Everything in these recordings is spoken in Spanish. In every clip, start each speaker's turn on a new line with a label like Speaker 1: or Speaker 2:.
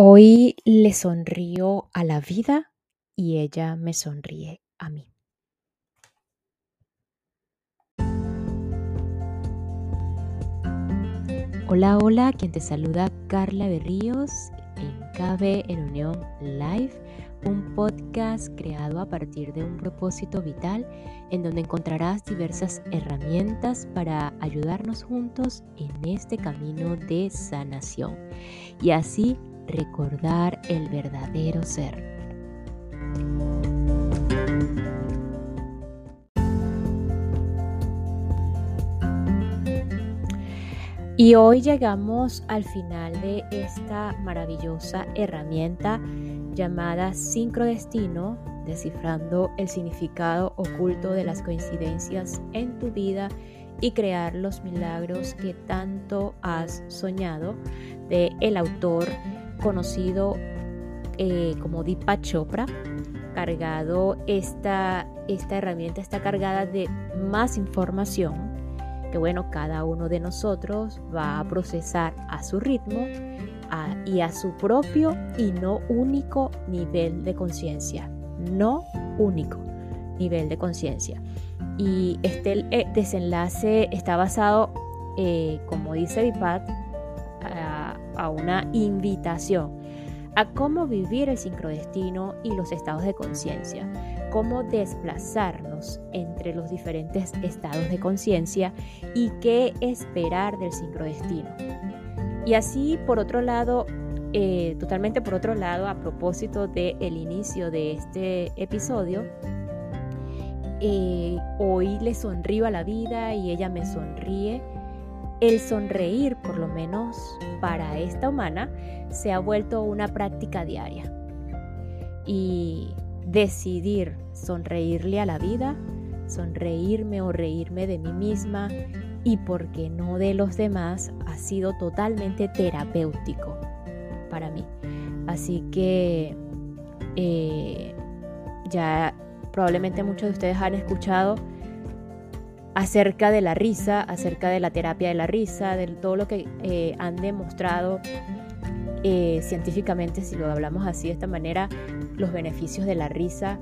Speaker 1: Hoy le sonrío a la vida y ella me sonríe a mí. Hola, hola, quien te saluda Carla Berríos en Cabe en Unión Live, un podcast creado a partir de un propósito vital en donde encontrarás diversas herramientas para ayudarnos juntos en este camino de sanación y así recordar el verdadero ser. Y hoy llegamos al final de esta maravillosa herramienta llamada sincrodestino, descifrando el significado oculto de las coincidencias en tu vida y crear los milagros que tanto has soñado de el autor conocido eh, como Deepak Chopra. Cargado esta, esta herramienta está cargada de más información que bueno, cada uno de nosotros va a procesar a su ritmo y a su propio y no único nivel de conciencia. No único nivel de conciencia. Y este eh, desenlace está basado, eh, como dice Deepak, a una invitación a cómo vivir el sincrodestino y los estados de conciencia, cómo desplazarnos entre los diferentes estados de conciencia y qué esperar del sincrodestino. Y así, por otro lado, eh, totalmente por otro lado, a propósito del inicio de este episodio, eh, hoy le sonrío a la vida y ella me sonríe el sonreír, por lo menos para esta humana, se ha vuelto una práctica diaria. Y decidir sonreírle a la vida, sonreírme o reírme de mí misma y por qué no de los demás, ha sido totalmente terapéutico para mí. Así que eh, ya probablemente muchos de ustedes han escuchado acerca de la risa, acerca de la terapia de la risa, de todo lo que eh, han demostrado eh, científicamente, si lo hablamos así de esta manera, los beneficios de la risa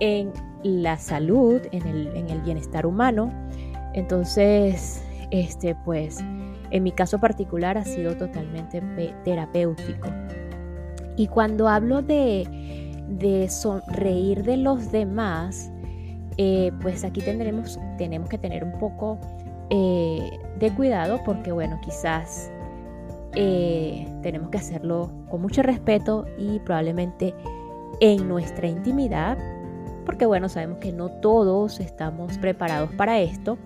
Speaker 1: en la salud, en el, bienestar humano. Entonces, este, pues, en mi caso particular ha sido totalmente terapéutico. Y cuando hablo de, de sonreír de los demás, eh, pues aquí tendremos, tenemos que tener un poco eh, de cuidado porque, bueno, quizás eh, tenemos que hacerlo con mucho respeto y probablemente en nuestra intimidad, porque, bueno, sabemos que no todos estamos preparados para esto.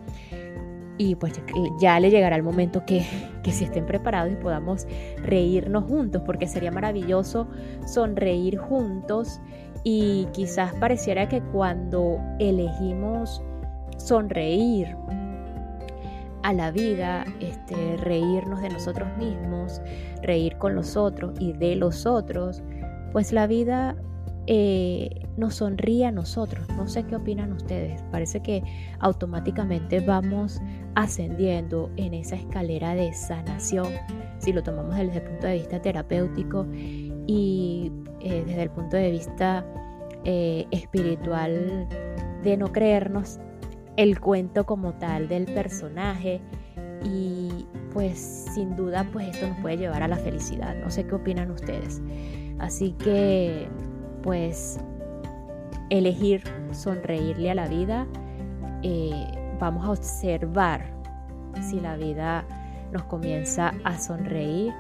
Speaker 1: Y pues ya le llegará el momento que, que si estén preparados y podamos reírnos juntos, porque sería maravilloso sonreír juntos y quizás pareciera que cuando elegimos sonreír a la vida, este, reírnos de nosotros mismos, reír con los otros y de los otros, pues la vida eh, nos sonríe a nosotros. No sé qué opinan ustedes. Parece que automáticamente vamos ascendiendo en esa escalera de sanación, si lo tomamos desde el punto de vista terapéutico y eh, desde el punto de vista eh, espiritual de no creernos el cuento como tal del personaje y pues sin duda pues esto nos puede llevar a la felicidad. No sé qué opinan ustedes. Así que pues elegir sonreírle a la vida, eh, vamos a observar si la vida nos comienza a sonreír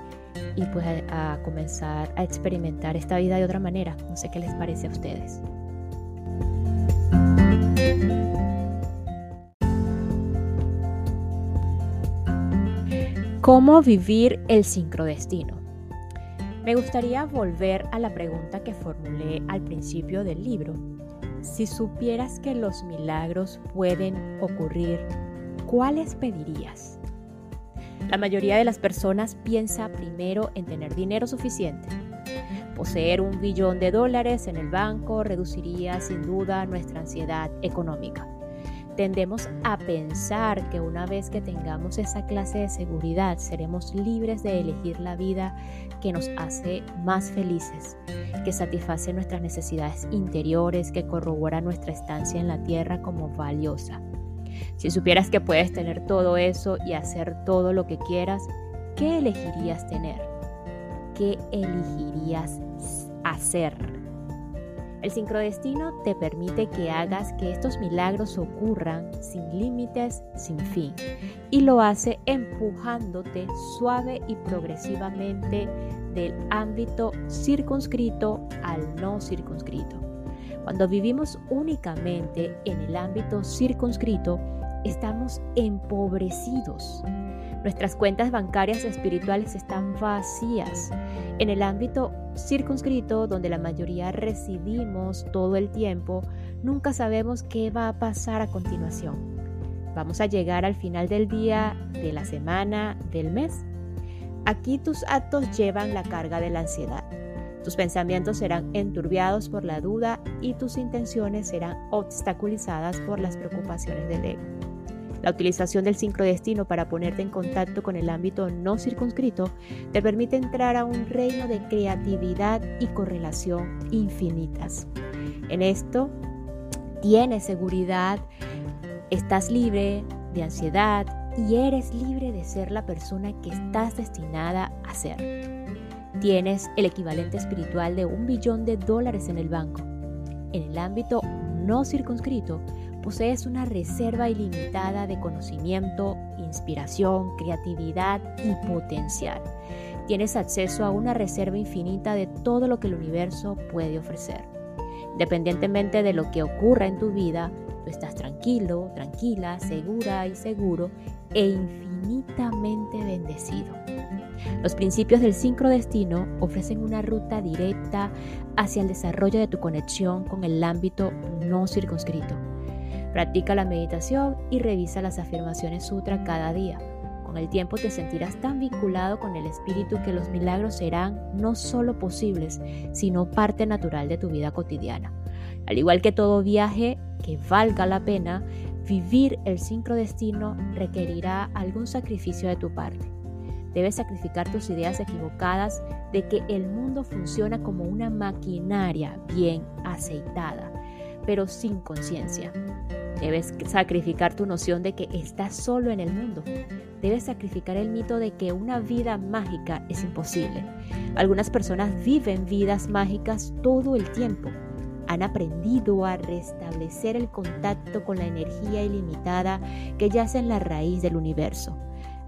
Speaker 1: y pues a, comenzar a experimentar esta vida de otra manera. No sé qué les parece a ustedes. ¿Cómo vivir el sincrodestino? Me gustaría volver a la pregunta que formulé al principio del libro. Si supieras que los milagros pueden ocurrir, ¿cuáles pedirías? La mayoría de las personas piensa primero en tener dinero suficiente. Poseer un billón de dólares en el banco reduciría sin duda nuestra ansiedad económica. Tendemos a pensar que una vez que tengamos esa clase de seguridad, seremos libres de elegir la vida que nos hace más felices, que satisface nuestras necesidades interiores, que corrobora nuestra estancia en la tierra como valiosa. Si supieras que puedes tener todo eso y hacer todo lo que quieras, ¿qué elegirías tener? ¿Qué elegirías hacer? El sincrodestino te permite que hagas que estos milagros ocurran sin límites, sin fin, y lo hace empujándote suave y progresivamente del ámbito circunscrito al no circunscrito. Cuando vivimos únicamente en el ámbito circunscrito, estamos empobrecidos. Nuestras cuentas bancarias espirituales están vacías. En el ámbito circunscrito, donde la mayoría residimos todo el tiempo, nunca sabemos qué va a pasar a continuación. Vamos a llegar al final del día, de la semana, del mes. Aquí tus actos llevan la carga de la ansiedad. Tus pensamientos serán enturbiados por la duda y tus intenciones serán obstaculizadas por las preocupaciones del ego. La utilización del sincrodestino para ponerte en contacto con el ámbito no circunscrito te permite entrar a un reino de creatividad y correlación infinitas. En esto tienes seguridad, estás libre de ansiedad y eres libre de ser la persona que estás destinada a ser. Tienes el equivalente espiritual de un billón de dólares en el banco. En el ámbito no circunscrito, posees una reserva ilimitada de conocimiento, inspiración, creatividad y potencial. Tienes acceso a una reserva infinita de todo lo que el universo puede ofrecer. Independientemente de lo que ocurra en tu vida, tú estás tranquilo, tranquila, segura y seguro e infinitamente bendecido. Los principios del sincrodestino ofrecen una ruta directa hacia el desarrollo de tu conexión con el ámbito no circunscrito Practica la meditación y revisa las afirmaciones sutra cada día. Con el tiempo te sentirás tan vinculado con el espíritu que los milagros serán no solo posibles, sino parte natural de tu vida cotidiana. Al igual que todo viaje que valga la pena, vivir el sincrodestino requerirá algún sacrificio de tu parte. Debes sacrificar tus ideas equivocadas de que el mundo funciona como una maquinaria bien aceitada, pero sin conciencia. Debes sacrificar tu noción de que estás solo en el mundo. Debes sacrificar el mito de que una vida mágica es imposible. Algunas personas viven vidas mágicas todo el tiempo. Han aprendido a restablecer el contacto con la energía ilimitada que yace en la raíz del universo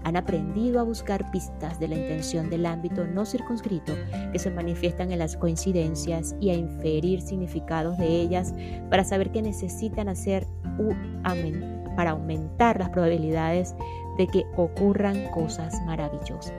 Speaker 1: han aprendido a buscar pistas de la intención del ámbito no circunscrito que se manifiestan en las coincidencias y a inferir significados de ellas para saber qué necesitan hacer para aumentar las probabilidades de que ocurran cosas maravillosas.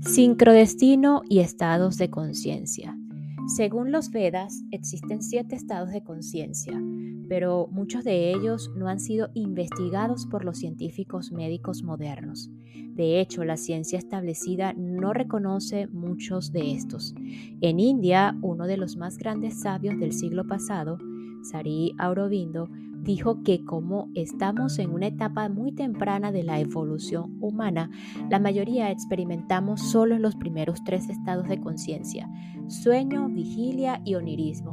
Speaker 1: Sincrodestino y estados de conciencia. Según los Vedas, existen siete estados de conciencia, pero muchos de ellos no han sido investigados por los científicos médicos modernos. De hecho, la ciencia establecida no reconoce muchos de estos. En India, uno de los más grandes sabios del siglo pasado, Sari Aurobindo, dijo que como estamos en una etapa muy temprana de la evolución humana, la mayoría experimentamos solo los primeros tres estados de conciencia, sueño, vigilia y onirismo.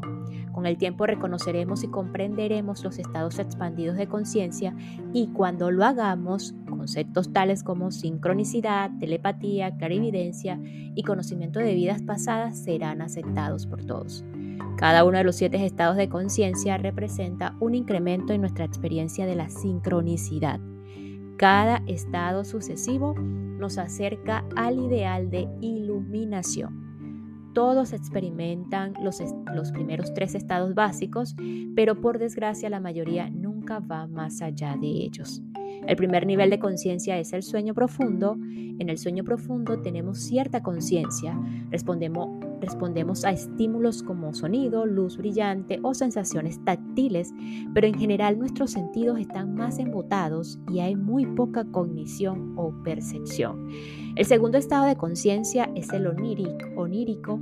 Speaker 1: Con el tiempo reconoceremos y comprenderemos los estados expandidos de conciencia y cuando lo hagamos, conceptos tales como sincronicidad, telepatía, clarividencia y conocimiento de vidas pasadas serán aceptados por todos. Cada uno de los siete estados de conciencia representa un incremento en nuestra experiencia de la sincronicidad. Cada estado sucesivo nos acerca al ideal de iluminación. Todos experimentan los, los, primeros tres estados básicos, pero por desgracia la mayoría nunca va más allá de ellos. El primer nivel de conciencia es el sueño profundo. En el sueño profundo tenemos cierta conciencia, respondemos respondemos a estímulos como sonido, luz brillante o sensaciones táctiles, pero en general nuestros sentidos están más embotados y hay muy poca cognición o percepción. El segundo estado de conciencia es el onírico.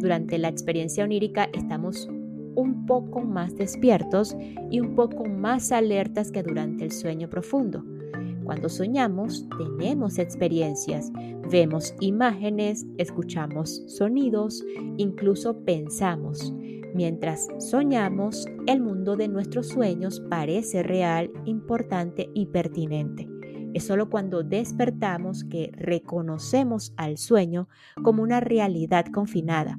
Speaker 1: Durante la experiencia onírica estamos un poco más despiertos y un poco más alertas que durante el sueño profundo. Cuando soñamos, tenemos experiencias, vemos imágenes, escuchamos sonidos, incluso pensamos. Mientras soñamos, el mundo de nuestros sueños parece real, importante y pertinente. Es solo cuando despertamos que reconocemos al sueño como una realidad confinada,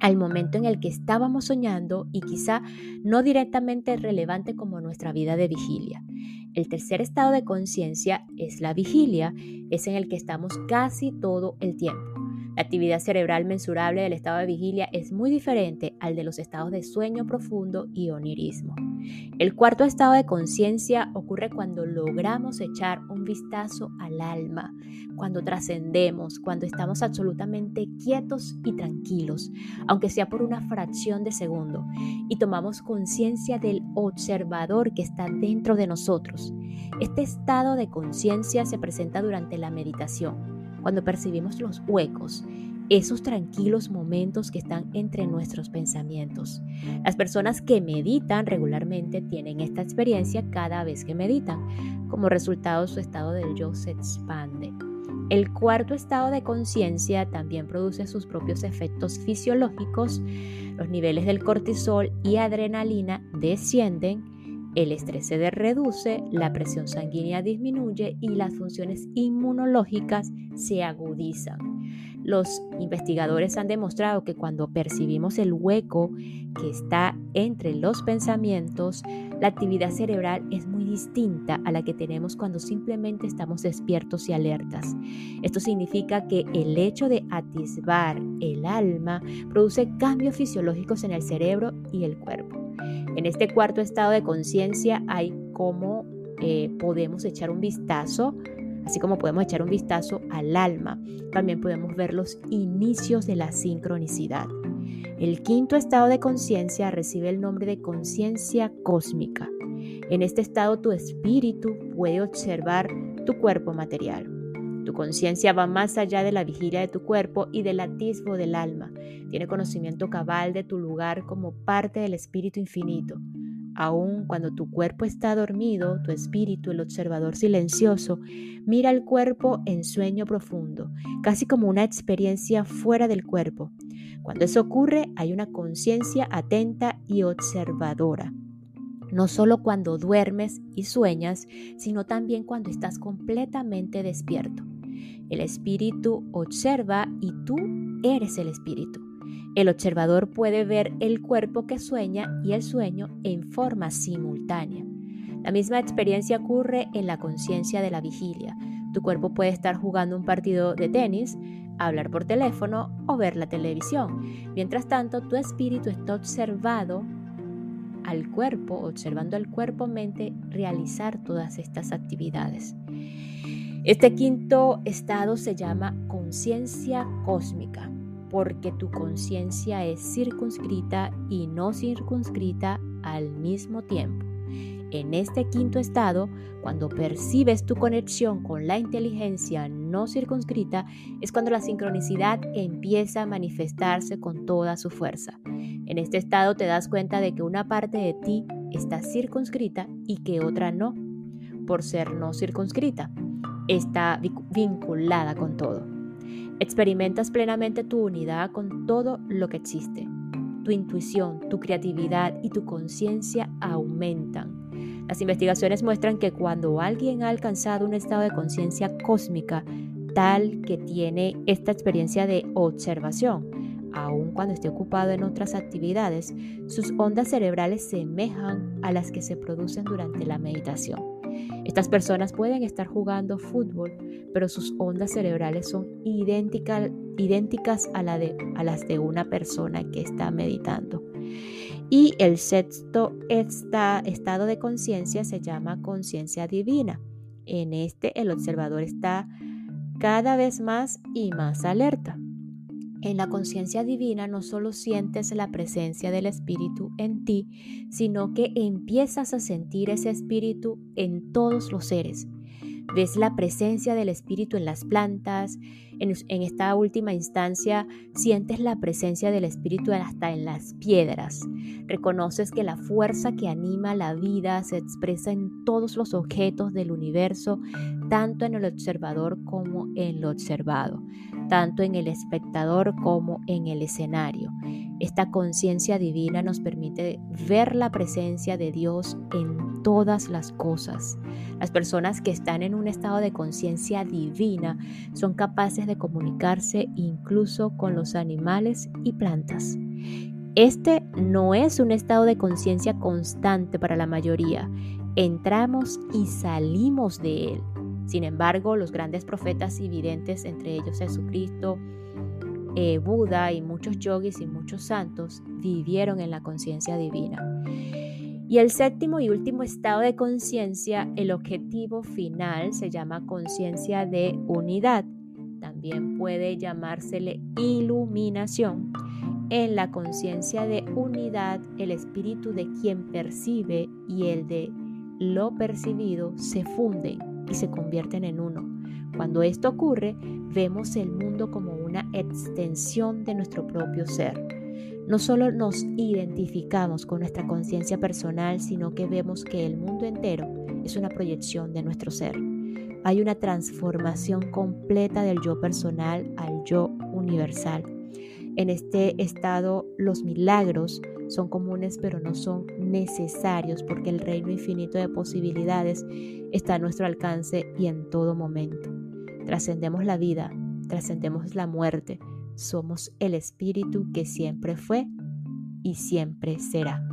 Speaker 1: al momento en el que estábamos soñando y quizá no directamente relevante como nuestra vida de vigilia. El tercer estado de conciencia es la vigilia, es en el que estamos casi todo el tiempo. La actividad cerebral mensurable del estado de vigilia es muy diferente al de los estados de sueño profundo y onirismo. El cuarto estado de conciencia ocurre cuando logramos echar un vistazo al alma, cuando trascendemos, cuando estamos absolutamente quietos y tranquilos, aunque sea por una fracción de segundo, y tomamos conciencia del observador que está dentro de nosotros. Este estado de conciencia se presenta durante la meditación cuando percibimos los huecos, esos tranquilos momentos que están entre nuestros pensamientos. Las personas que meditan regularmente tienen esta experiencia cada vez que meditan. Como resultado, su estado del yo se expande. El cuarto estado de conciencia también produce sus propios efectos fisiológicos. Los niveles del cortisol y adrenalina descienden el estrés se reduce, la presión sanguínea disminuye y las funciones inmunológicas se agudizan. Los investigadores han demostrado que cuando percibimos el hueco que está entre los pensamientos, la actividad cerebral es muy distinta a la que tenemos cuando simplemente estamos despiertos y alertas. Esto significa que el hecho de atisbar el alma produce cambios fisiológicos en el cerebro y el cuerpo. En este cuarto estado de conciencia hay cómo eh, podemos echar un vistazo, así como podemos echar un vistazo al alma. También podemos ver los inicios de la sincronicidad. El quinto estado de conciencia recibe el nombre de conciencia cósmica. En este estado tu espíritu puede observar tu cuerpo material. Tu conciencia va más allá de la vigilia de tu cuerpo y del atisbo del alma. Tiene conocimiento cabal de tu lugar como parte del Espíritu infinito. Aun cuando tu cuerpo está dormido, tu espíritu, el observador silencioso, mira el cuerpo en sueño profundo, casi como una experiencia fuera del cuerpo. Cuando eso ocurre, hay una conciencia atenta y observadora no solo cuando duermes y sueñas, sino también cuando estás completamente despierto. El espíritu observa y tú eres el espíritu. El observador puede ver el cuerpo que sueña y el sueño en forma simultánea. La misma experiencia ocurre en la conciencia de la vigilia. Tu cuerpo puede estar jugando un partido de tenis, hablar por teléfono o ver la televisión. Mientras tanto, tu espíritu está observado al cuerpo, observando al cuerpo-mente realizar todas estas actividades. Este quinto estado se llama conciencia cósmica, porque tu conciencia es circunscrita y no circunscrita al mismo tiempo. En este quinto estado, cuando percibes tu conexión con la inteligencia no circunscrita, es cuando la sincronicidad empieza a manifestarse con toda su fuerza. En este estado te das cuenta de que una parte de ti está circunscrita y que otra no, por ser no circunscrita. Está vinculada con todo. Experimentas plenamente tu unidad con todo lo que existe. Tu intuición, tu creatividad y tu conciencia aumentan las investigaciones muestran que cuando alguien ha alcanzado un estado de conciencia cósmica tal que tiene esta experiencia de observación, aun cuando esté ocupado en otras actividades, sus ondas cerebrales semejan a las que se producen durante la meditación. Estas personas pueden estar jugando fútbol, pero sus ondas cerebrales son idénticas a, a las de una persona que está meditando. Y el sexto estado de conciencia se llama conciencia divina. En este el observador está cada vez más y más alerta. En la conciencia divina no solo sientes la presencia del Espíritu en ti, sino que empiezas a sentir ese Espíritu en todos los seres. Ves la presencia del Espíritu en las plantas, en, esta última instancia sientes la presencia del Espíritu hasta en las piedras. Reconoces que la fuerza que anima la vida se expresa en todos los objetos del universo, tanto en el observador como en lo observado, tanto en el espectador como en el escenario. Esta conciencia divina nos permite ver la presencia de Dios en todas las cosas. Las personas que están en un estado de conciencia divina son capaces de comunicarse incluso con los animales y plantas. Este no es un estado de conciencia constante para la mayoría. Entramos y salimos de él. Sin embargo, los grandes profetas y videntes, entre ellos Jesucristo, eh, Buda y muchos yogis y muchos santos vivieron en la conciencia divina. Y el séptimo y último estado de conciencia, el objetivo final, se llama conciencia de unidad. También puede llamársele iluminación. En la conciencia de unidad, el espíritu de quien percibe y el de lo percibido se funden y se convierten en uno. Cuando esto ocurre, vemos el mundo como una extensión de nuestro propio ser. No solo nos identificamos con nuestra conciencia personal, sino que vemos que el mundo entero es una proyección de nuestro ser. Hay una transformación completa del yo personal al yo universal. En este estado los milagros son comunes pero no son necesarios porque el reino infinito de posibilidades está a nuestro alcance y en todo momento. Trascendemos la vida, trascendemos la muerte, somos el espíritu que siempre fue y siempre será.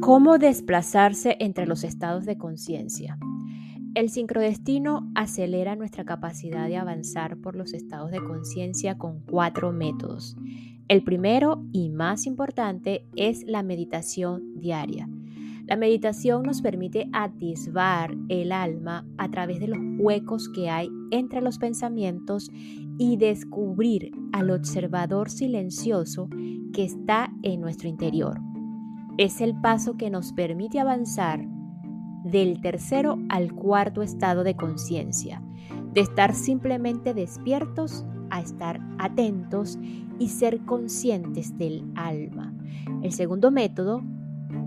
Speaker 1: ¿Cómo desplazarse entre los estados de conciencia? El sincrodestino acelera nuestra capacidad de avanzar por los estados de conciencia con cuatro métodos. El primero y más importante es la meditación diaria. La meditación nos permite atisbar el alma a través de los huecos que hay entre los pensamientos y descubrir al observador silencioso que está en nuestro interior. Es el paso que nos permite avanzar del tercero al cuarto estado de conciencia, de estar simplemente despiertos a estar atentos y ser conscientes del alma. El segundo método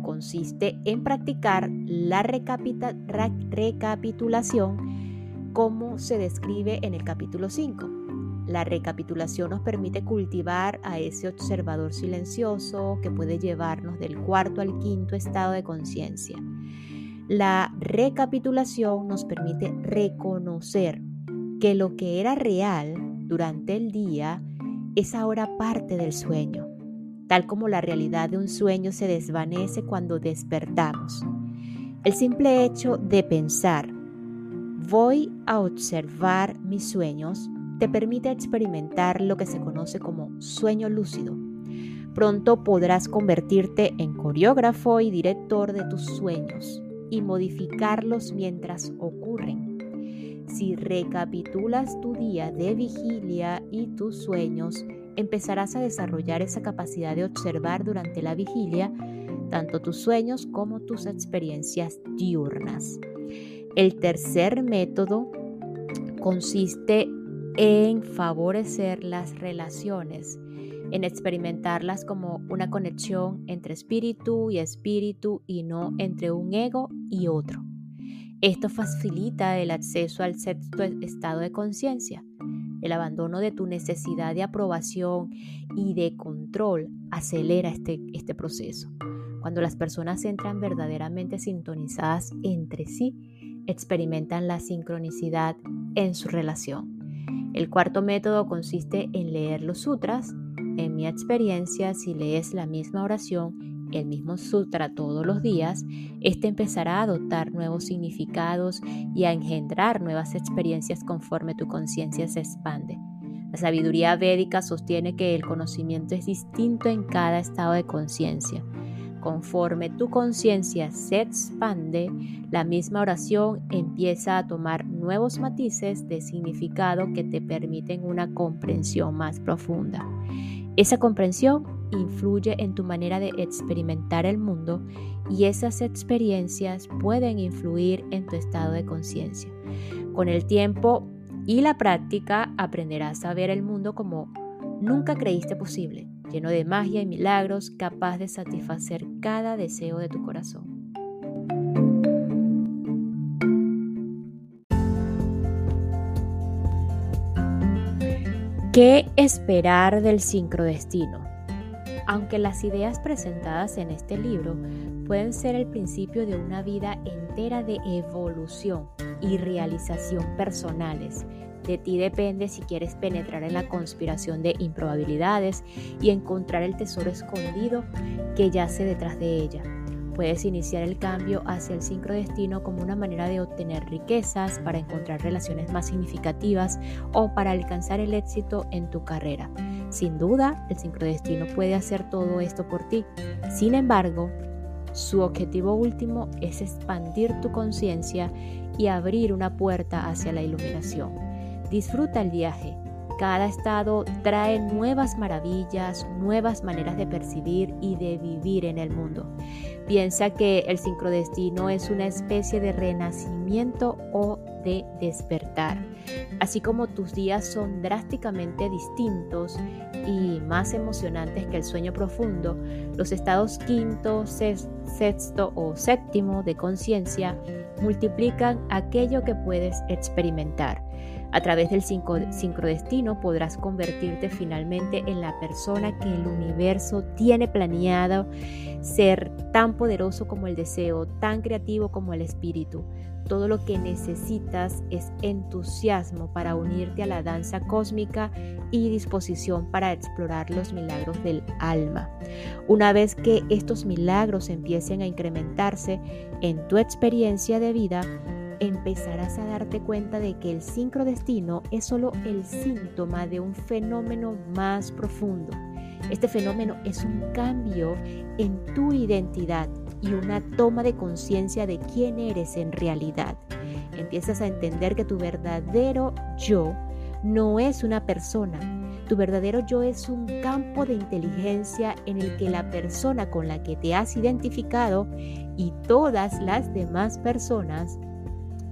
Speaker 1: consiste en practicar la recapitulación como se describe en el capítulo 5. La recapitulación nos permite cultivar a ese observador silencioso que puede llevarnos del cuarto al quinto estado de conciencia. La recapitulación nos permite reconocer que lo que era real durante el día es ahora parte del sueño tal como la realidad de un sueño se desvanece cuando despertamos. El simple hecho de pensar, voy a observar mis sueños, te permite experimentar lo que se conoce como sueño lúcido. Pronto podrás convertirte en coreógrafo y director de tus sueños y modificarlos mientras ocurren. Si recapitulas tu día de vigilia y tus sueños, empezarás a desarrollar esa capacidad de observar durante la vigilia tanto tus sueños como tus experiencias diurnas. El tercer método consiste en favorecer las relaciones, en experimentarlas como una conexión entre espíritu y espíritu y no entre un ego y otro. Esto facilita el acceso al sexto estado de conciencia, el abandono de tu necesidad de aprobación y de control acelera este, este proceso. Cuando las personas entran verdaderamente sintonizadas entre sí, experimentan la sincronicidad en su relación. El cuarto método consiste en leer los sutras. Mi experiencia, si lees la misma oración el mismo sutra todos los días, este empezará a adoptar nuevos significados y a engendrar nuevas experiencias conforme tu conciencia se expande. La sabiduría védica sostiene que el conocimiento es distinto en cada estado de conciencia. Conforme tu conciencia se expande, la misma oración empieza a tomar nuevos matices de significado que te permiten una comprensión más profunda. Esa comprensión influye en tu manera de experimentar el mundo y esas experiencias pueden influir en tu estado de conciencia. Con el tiempo y la práctica aprenderás a ver el mundo como nunca creíste posible lleno de magia y milagros, capaz de satisfacer cada deseo de tu corazón. ¿Qué esperar del sincrodestino? Aunque las ideas presentadas en este libro pueden ser el principio de una vida entera de evolución y realización personales, de ti depende si quieres penetrar en la conspiración de improbabilidades y encontrar el tesoro escondido que yace detrás de ella. Puedes iniciar el cambio hacia el sincrodestino como una manera de obtener riquezas, para encontrar relaciones más significativas o para alcanzar el éxito en tu carrera. Sin duda, el sincrodestino puede hacer todo esto por ti. Sin embargo, su objetivo último es expandir tu conciencia y abrir una puerta hacia la iluminación. Disfruta el viaje. Cada estado trae nuevas maravillas, nuevas maneras de percibir y de vivir en el mundo. Piensa que el sincrodestino es una especie de renacimiento o de despertar. Así como tus días son drásticamente distintos y más emocionantes que el sueño profundo, los estados quinto, sexto o séptimo de conciencia multiplican aquello que puedes experimentar. A través del sincrodestino podrás convertirte finalmente en la persona que el universo tiene planeado ser tan poderoso como el deseo, tan creativo como el espíritu. Todo lo que necesitas es entusiasmo para unirte a la danza cósmica y disposición para explorar los milagros del alma. Una vez que estos milagros empiecen a incrementarse en tu experiencia de vida, empezarás a darte cuenta de que el sincrodestino es solo el síntoma de un fenómeno más profundo. Este fenómeno es un cambio en tu identidad y una toma de conciencia de quién eres en realidad. Empiezas a entender que tu verdadero yo no es una persona. Tu verdadero yo es un campo de inteligencia en el que la persona con la que te has identificado y todas las demás personas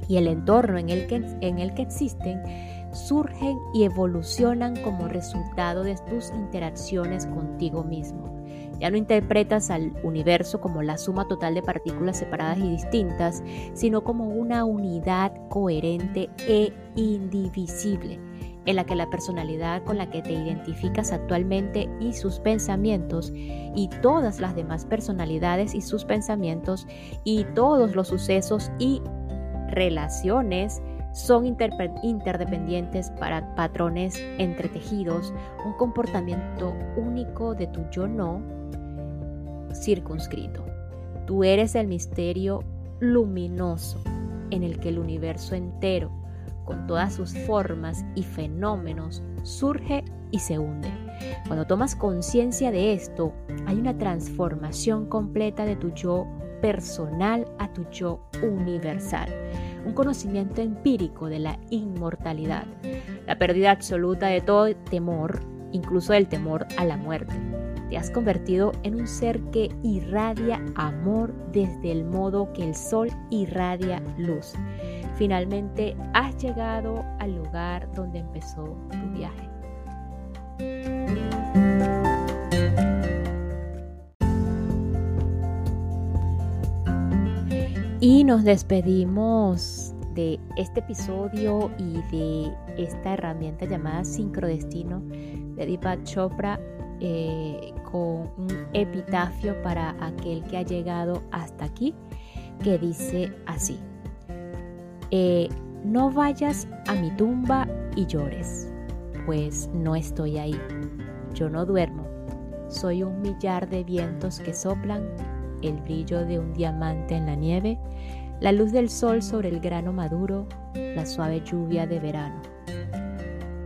Speaker 1: y el entorno en el, que, en el que existen surgen y evolucionan como resultado de tus interacciones contigo mismo. Ya no interpretas al universo como la suma total de partículas separadas y distintas, sino como una unidad coherente e indivisible, en la que la personalidad con la que te identificas actualmente y sus pensamientos, y todas las demás personalidades y sus pensamientos, y todos los sucesos y relaciones son interdependientes para patrones entretejidos, un comportamiento único de tu yo no circunscrito. Tú eres el misterio luminoso en el que el universo entero, con todas sus formas y fenómenos, surge y se hunde. Cuando tomas conciencia de esto, hay una transformación completa de tu yo personal a tu yo universal, un conocimiento empírico de la inmortalidad, la pérdida absoluta de todo temor, incluso del temor a la muerte. Te has convertido en un ser que irradia amor desde el modo que el sol irradia luz. Finalmente has llegado al lugar donde empezó tu viaje. Y nos despedimos de este episodio y de esta herramienta llamada Sincrodestino de Deepak Chopra eh, con un epitafio para aquel que ha llegado hasta aquí que dice así. Eh, no vayas a mi tumba y llores, pues no estoy ahí. Yo no duermo. Soy un millar de vientos que soplan el brillo de un diamante en la nieve, la luz del sol sobre el grano maduro, la suave lluvia de verano.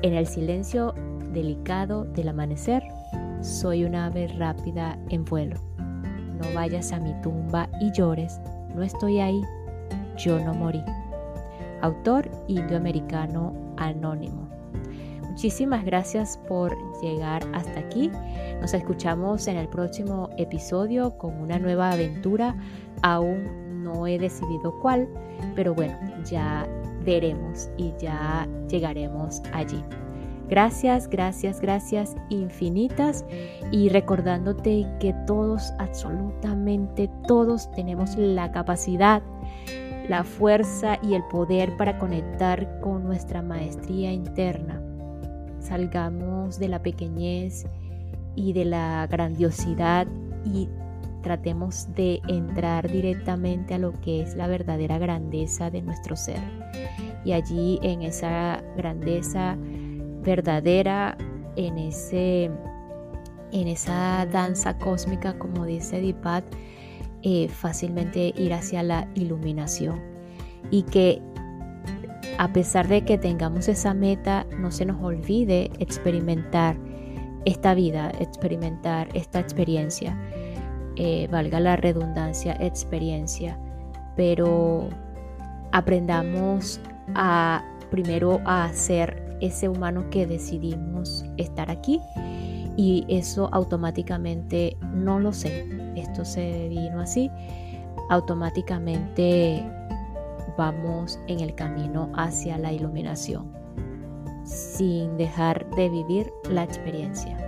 Speaker 1: En el silencio delicado del amanecer, soy un ave rápida en vuelo. no vayas a mi tumba y llores, no estoy ahí, yo no morí. Autor indioamericano anónimo. Muchísimas gracias por llegar hasta aquí. Nos escuchamos en el próximo episodio con una nueva aventura. Aún no he decidido cuál, pero bueno, ya veremos y ya llegaremos allí. Gracias, gracias, gracias infinitas y recordándote que todos, absolutamente todos tenemos la capacidad, la fuerza y el poder para conectar con nuestra maestría interna salgamos de la pequeñez y de la grandiosidad y tratemos de entrar directamente a lo que es la verdadera grandeza de nuestro ser. Y allí en esa grandeza verdadera, en ese en esa danza cósmica, como dice Dipat, eh, fácilmente ir hacia la iluminación. Y que a pesar de que tengamos esa meta, no se nos olvide experimentar esta vida, experimentar esta experiencia. Eh, valga la redundancia, experiencia. Pero aprendamos primero a ser ese humano que decidimos estar aquí y eso automáticamente no lo sé esto se vino así automáticamente vamos en el camino hacia la iluminación, sin dejar de vivir la experiencia.